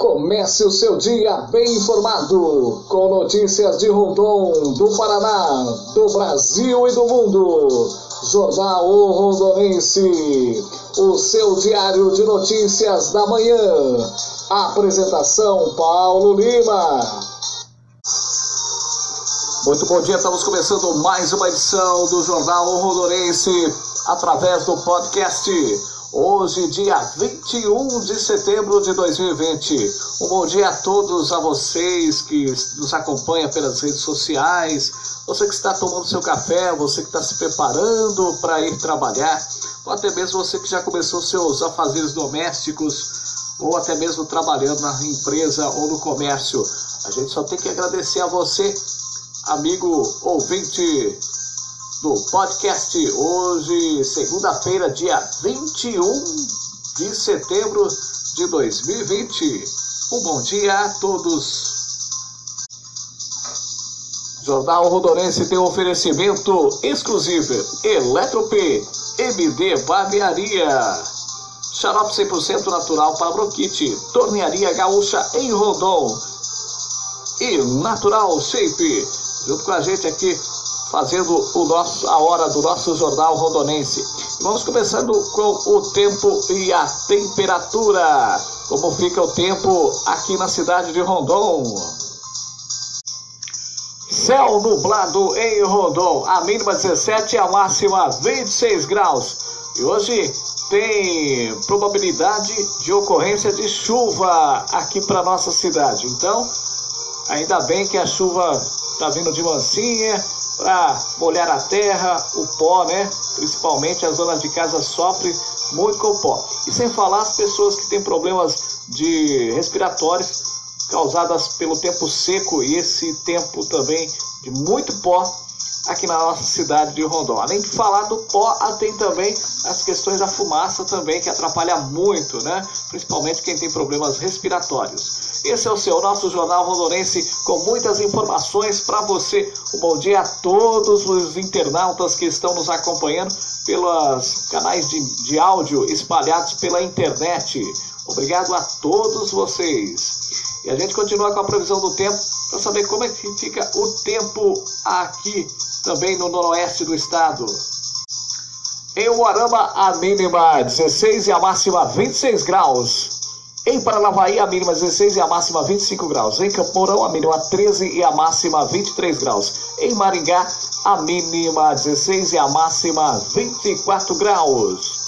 Comece o seu dia bem informado, com notícias de Rondon, do Paraná, do Brasil e do mundo. Jornal o Rondonense, o seu diário de notícias da manhã. Apresentação Paulo Lima. Muito bom dia, estamos começando mais uma edição do Jornal o Rondonense através do podcast Hoje, dia 21 de setembro de 2020. Um bom dia a todos, a vocês que nos acompanham pelas redes sociais, você que está tomando seu café, você que está se preparando para ir trabalhar, ou até mesmo você que já começou seus afazeres domésticos, ou até mesmo trabalhando na empresa ou no comércio. A gente só tem que agradecer a você, amigo ouvinte do podcast. Hoje, segunda-feira, dia 21 de setembro de 2020. Um bom dia a todos. Jornal Rodorense tem um oferecimento exclusivo. Eletrop MD Barbearia. Xarope 100% natural para bronquite. Tornearia Gaúcha em Rondon. E Natural Shape. Junto com a gente aqui fazendo o nosso, a hora do nosso jornal rondonense. Vamos começando com o tempo e a temperatura. Como fica o tempo aqui na cidade de Rondon? Céu nublado em Rondon, a mínima 17 e a máxima 26 graus. E hoje tem probabilidade de ocorrência de chuva aqui para nossa cidade. Então, ainda bem que a chuva está vindo de mansinha, para molhar a terra, o pó, né? Principalmente as zonas de casa sofrem muito com o pó. E sem falar as pessoas que têm problemas de respiratórios causadas pelo tempo seco e esse tempo também de muito pó aqui na nossa cidade de Rondon. Além de falar do pó, tem também as questões da fumaça também que atrapalha muito, né? Principalmente quem tem problemas respiratórios. Esse é o seu nosso Jornal Rondonense com muitas informações para você. Um bom dia a todos os internautas que estão nos acompanhando pelos canais de, de áudio espalhados pela internet. Obrigado a todos vocês. E a gente continua com a previsão do tempo para saber como é que fica o tempo aqui também no noroeste do estado. Em Uarama, a mínima 16 e a máxima 26 graus. Em Paranavaí, a mínima 16 e a máxima 25 graus. Em Campo Mourão, a mínima 13 e a máxima 23 graus. Em Maringá, a mínima 16 e a máxima 24 graus.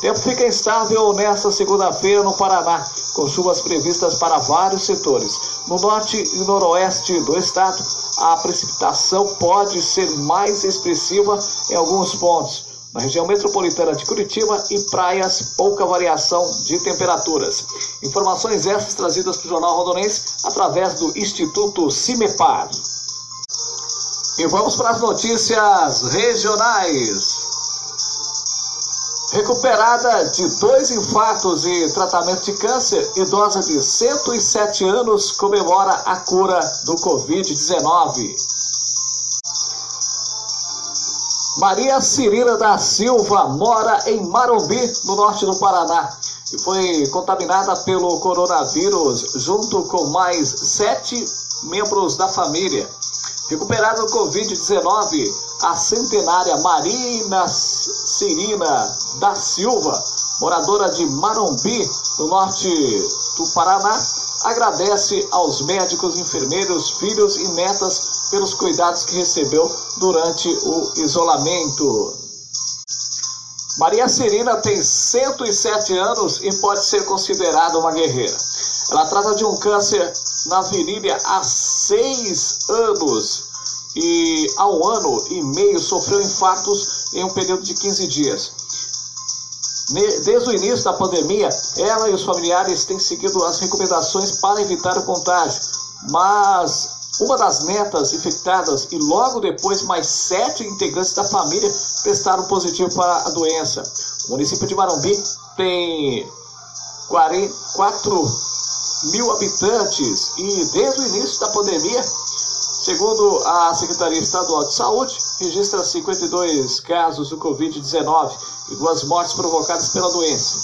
Tempo fica instável nesta segunda-feira no Paraná, com chuvas previstas para vários setores. No norte e noroeste do estado, a precipitação pode ser mais expressiva em alguns pontos na região metropolitana de Curitiba e praias, pouca variação de temperaturas. Informações essas trazidas para o Jornal Rondonense através do Instituto CIMEPAR. E vamos para as notícias regionais. Recuperada de dois infartos e tratamento de câncer, idosa de 107 anos comemora a cura do Covid-19. Maria Cirila da Silva mora em Marombi, no norte do Paraná, e foi contaminada pelo coronavírus junto com mais sete membros da família. Recuperada do Covid-19, a centenária Marina Cirina da Silva, moradora de Marombi, no norte do Paraná, agradece aos médicos, enfermeiros, filhos e netas pelos cuidados que recebeu durante o isolamento. Maria Serina tem 107 anos e pode ser considerada uma guerreira. Ela trata de um câncer na virilha há seis anos e há um ano e meio sofreu infartos em um período de 15 dias. Desde o início da pandemia, ela e os familiares têm seguido as recomendações para evitar o contágio, mas uma das netas infectadas e logo depois mais sete integrantes da família testaram positivo para a doença. O município de Marumbi tem 44 mil habitantes e desde o início da pandemia, segundo a Secretaria Estadual de Saúde, registra 52 casos do Covid-19 e duas mortes provocadas pela doença.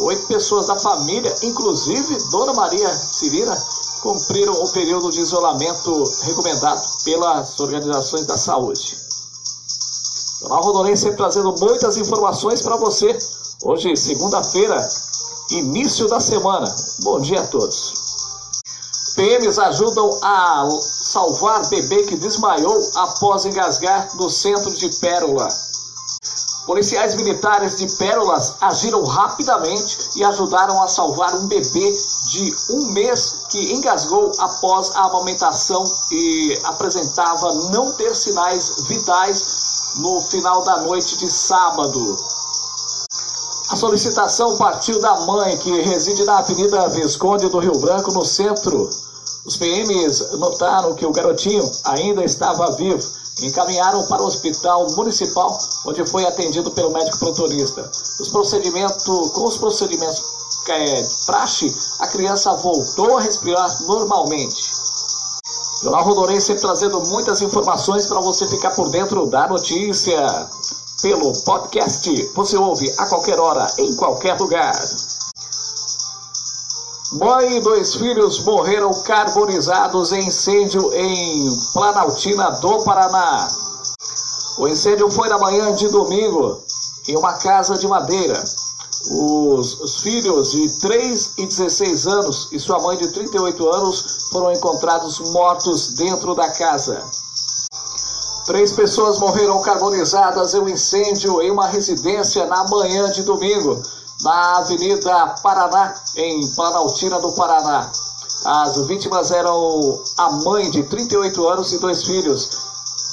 Oito pessoas da família, inclusive Dona Maria Cirina, cumpriram o período de isolamento recomendado pelas organizações da saúde. O Jornal sempre trazendo muitas informações para você. Hoje, segunda-feira, início da semana. Bom dia a todos. PMs ajudam a salvar bebê que desmaiou após engasgar no centro de Pérola. Policiais militares de Pérolas agiram rapidamente e ajudaram a salvar um bebê de um mês que engasgou após a amamentação e apresentava não ter sinais vitais no final da noite de sábado. A solicitação partiu da mãe que reside na Avenida Visconde do Rio Branco, no centro. Os PMs notaram que o garotinho ainda estava vivo encaminharam para o hospital municipal, onde foi atendido pelo médico plantonista. Os procedimentos, com os procedimentos é, praxe, a criança voltou a respirar normalmente. Jornal Rondonense sempre trazendo muitas informações para você ficar por dentro da notícia. Pelo podcast, você ouve a qualquer hora, em qualquer lugar. Mãe e dois filhos morreram carbonizados em incêndio em Planaltina do Paraná. O incêndio foi na manhã de domingo em uma casa de madeira. Os, os, filhos de 3 e 16 anos e sua mãe de 38 anos foram encontrados mortos dentro da casa. Três pessoas morreram carbonizadas em um incêndio em uma residência na manhã de domingo na Avenida Paraná, em Planaltina do Paraná. As vítimas eram a mãe de 38 anos e dois filhos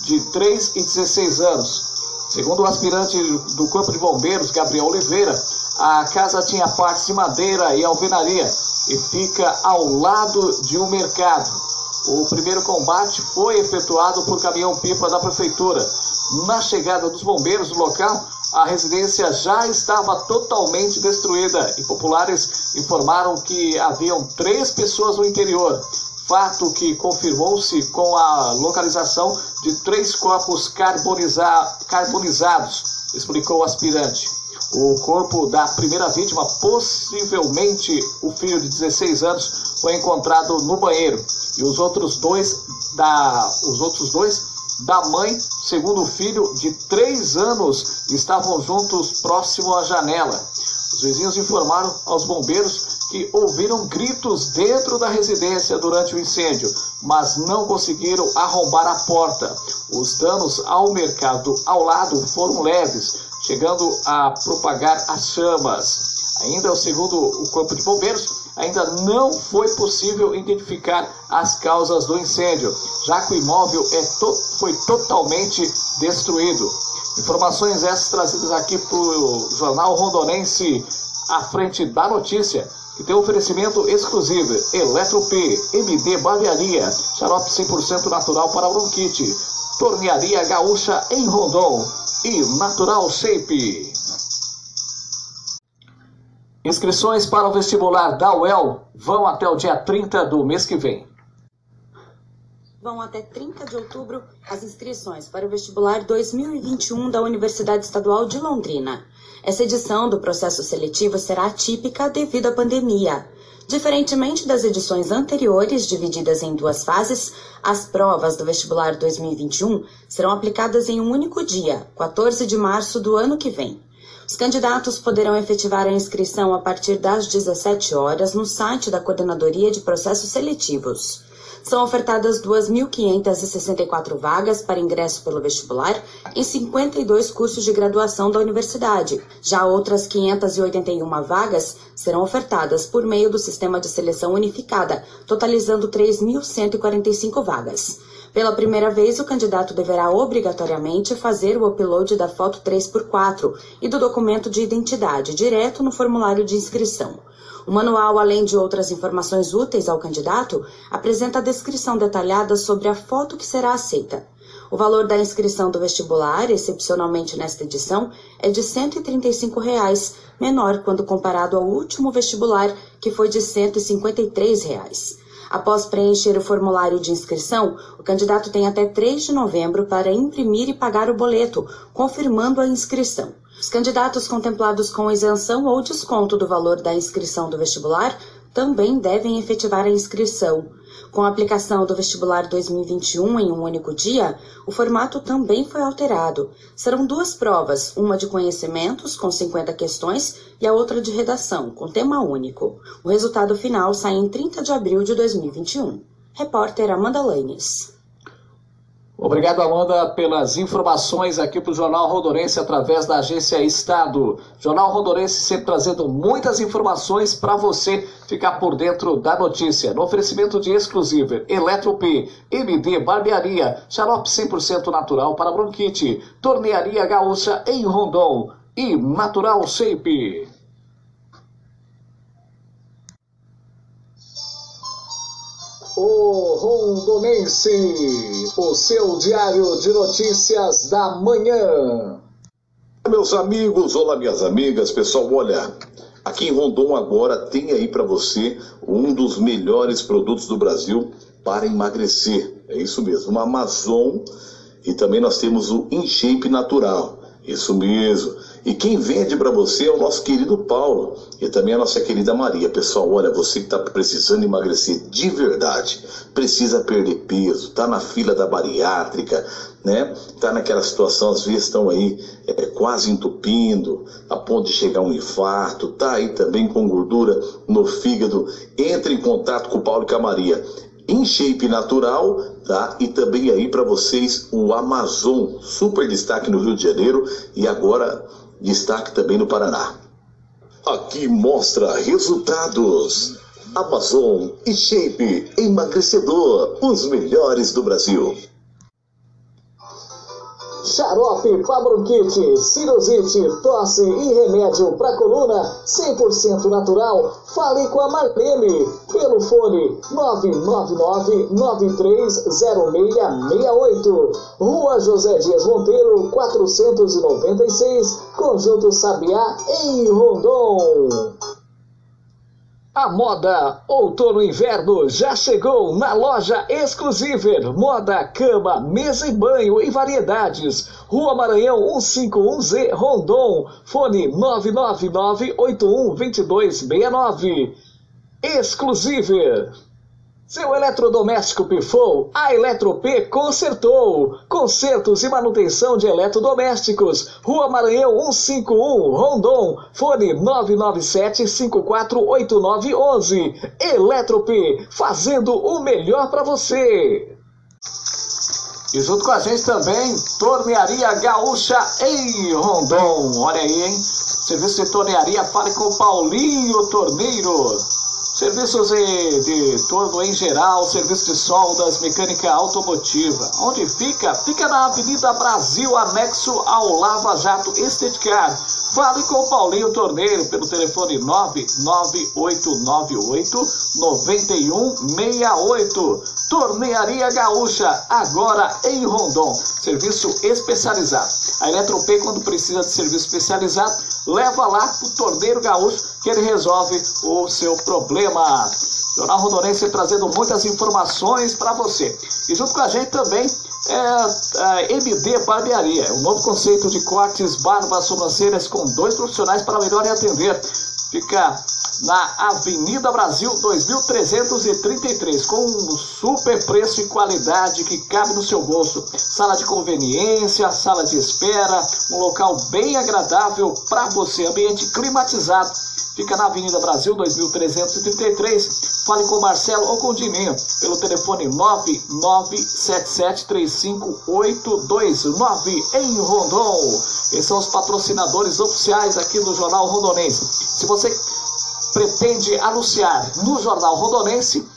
de 3 e 16 anos. Segundo o aspirante do Corpo de Bombeiros, Gabriel Oliveira, a casa tinha partes de madeira e alvenaria e fica ao lado de um mercado. O primeiro combate foi efetuado por caminhão-pipa da prefeitura. Na chegada dos bombeiros no local, a residência já estava totalmente destruída e populares informaram que haviam três pessoas no interior. Fato que confirmou-se com a localização de três corpos carboniza carbonizados, explicou o aspirante. O corpo da primeira vítima, possivelmente o filho de 16 anos, foi encontrado no banheiro e os outros dois da os outros dois da mãe, segundo o filho de três anos, estavam juntos próximo à janela. Os vizinhos informaram aos bombeiros que ouviram gritos dentro da residência durante o incêndio, mas não conseguiram arrombar a porta. Os danos ao mercado ao lado foram leves, chegando a propagar as chamas. Ainda segundo o Corpo de Bombeiros, ainda não foi possível identificar as causas do incêndio, já que o imóvel é to foi totalmente destruído. Informações essas trazidas aqui para o Jornal Rondonense, à frente da notícia, que tem oferecimento exclusivo Eletro-P, MD Barbearia, xarope 100% natural para bronquite, Tornearia Gaúcha em Rondon e Natural Shape. Inscrições para o vestibular da UEL vão até o dia 30 do mês que vem. Vão até 30 de outubro as inscrições para o vestibular 2021 da Universidade Estadual de Londrina. Essa edição do processo seletivo será atípica devido à pandemia. Diferentemente das edições anteriores, divididas em duas fases, as provas do vestibular 2021 serão aplicadas em um único dia, 14 de março do ano que vem. Os candidatos poderão efetivar a inscrição a partir das 17 horas no site da Coordenadoria de Processos Seletivos. São ofertadas 2.564 vagas para ingresso pelo vestibular em 52 cursos de graduação da universidade. Já outras 581 vagas serão ofertadas por meio do sistema de seleção unificada, totalizando 3.145 vagas. Pela primeira vez, o candidato deverá obrigatoriamente fazer o upload da foto 3x4 e do documento de identidade direto no formulário de inscrição. O manual, além de outras informações úteis ao candidato, apresenta a descrição detalhada sobre a foto que será aceita. O valor da inscrição do vestibular, excepcionalmente nesta edição, é de 135 reais, menor quando comparado ao último vestibular, que foi de 153 reais. Após preencher o formulário de inscrição, o candidato tem até 3 de novembro para imprimir e pagar o boleto, confirmando a inscrição. Os candidatos contemplados com isenção ou desconto do valor da inscrição do vestibular também devem efetivar a inscrição. Com a aplicação do vestibular 2021 em um único dia, o formato também foi alterado. Serão duas provas, uma de conhecimentos, com 50 questões, e a outra de redação, com tema único. O resultado final sai em 30 de abril de 2021. Repórter Amanda Lanes. Obrigado, Amanda, pelas informações aqui para o Jornal Rodorense através da agência Estado. Jornal Rodorense sempre trazendo muitas informações para você ficar por dentro da notícia. No oferecimento de exclusivo Eletro MD Barbearia, xarope 100% natural para bronquite, Tornearia Gaúcha em Rondon e Natural Shape. O Rondonense, o seu diário de notícias da manhã. Meus amigos, olá minhas amigas, pessoal, olha, aqui em Rondon agora tem aí para você um dos melhores produtos do Brasil para emagrecer. É isso mesmo, uma Amazon e também nós temos o InShape Natural. Isso mesmo. E quem vende para você é o nosso querido Paulo e também a nossa querida Maria. Pessoal, olha, você que está precisando emagrecer de verdade, precisa perder peso, está na fila da bariátrica, né? Está naquela situação, às vezes estão aí é, quase entupindo, a ponto de chegar um infarto, tá aí também com gordura no fígado. Entre em contato com o Paulo e com a Maria em shape natural, tá? E também aí para vocês o Amazon, super destaque no Rio de Janeiro e agora destaque também no Paraná. Aqui mostra resultados. Amazon e Shape Emagrecedor, os melhores do Brasil. Xarope para bronquite, sinusite, tosse e remédio para coluna 100% natural. Fale com a Marlene pelo fone 999-930668. Rua José Dias Monteiro, 496, Conjunto Sabiá, em Rondon. A moda outono inverno já chegou na loja Exclusiver. Moda, cama, mesa e banho e variedades. Rua Maranhão 151Z, Rondon. Fone 999-812269. Exclusiver. Seu eletrodoméstico pifou? A Eletrop consertou. Consertos e manutenção de eletrodomésticos. Rua Maranhão 151, Rondon. Fone 997-548911. Eletrop, fazendo o melhor para você. E junto com a gente também, Tornearia Gaúcha em Rondon. Olha aí, hein? Serviço de tornearia, fale com Paulinho Torneiro. Serviços de, de torno em geral, serviço de soldas, mecânica automotiva. Onde fica? Fica na Avenida Brasil, anexo ao Lava Jato Esteticar. Fale com o Paulinho Torneiro pelo telefone 99898 9168. Tornearia Gaúcha, agora em Rondon. Serviço especializado. A Eletrop, quando precisa de serviço especializado, leva lá pro Torneiro Gaúcho que ele resolve o seu problema. Jornal Rondonense trazendo muitas informações para você. E junto com a gente também é a MD Barbearia, um novo conceito de cortes, barbas, sobrancelhas com dois profissionais para melhor atender. Fica na Avenida Brasil 2333, com um super preço e qualidade que cabe no seu bolso. Sala de conveniência, sala de espera, um local bem agradável para você, ambiente climatizado. Fica na Avenida Brasil 2333. Fale com Marcelo ou com o Dininho pelo telefone 997358229 em Rondon. Esses são os patrocinadores oficiais aqui do Jornal Rondonense. Se você pretende anunciar no Jornal Rondonense,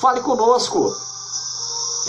fale conosco.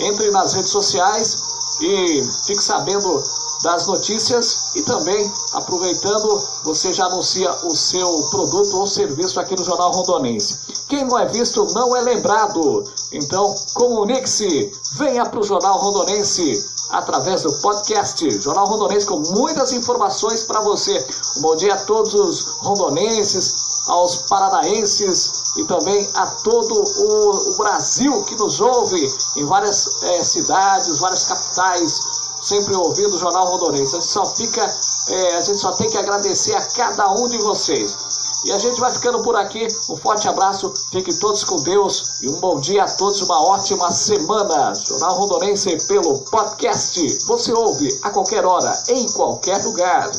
Entre nas redes sociais e fique sabendo das notícias e também, aproveitando, você já anuncia o seu produto ou serviço aqui no Jornal Rondonense. Quem não é visto não é lembrado. Então, comunique-se, venha para o Jornal Rondonense através do podcast Jornal Rondonense com muitas informações para você. Um bom dia a todos os rondonenses, aos paranaenses e também a todo o, o Brasil que nos ouve em várias é, cidades, várias capitais, sempre ouvindo o Jornal Rondonense. A gente só fica, é, a gente só tem que agradecer a cada um de vocês. E a gente vai ficando por aqui. Um forte abraço, fiquem todos com Deus e um bom dia a todos, uma ótima semana. Jornal Rondonense pelo podcast. Você ouve a qualquer hora, em qualquer lugar.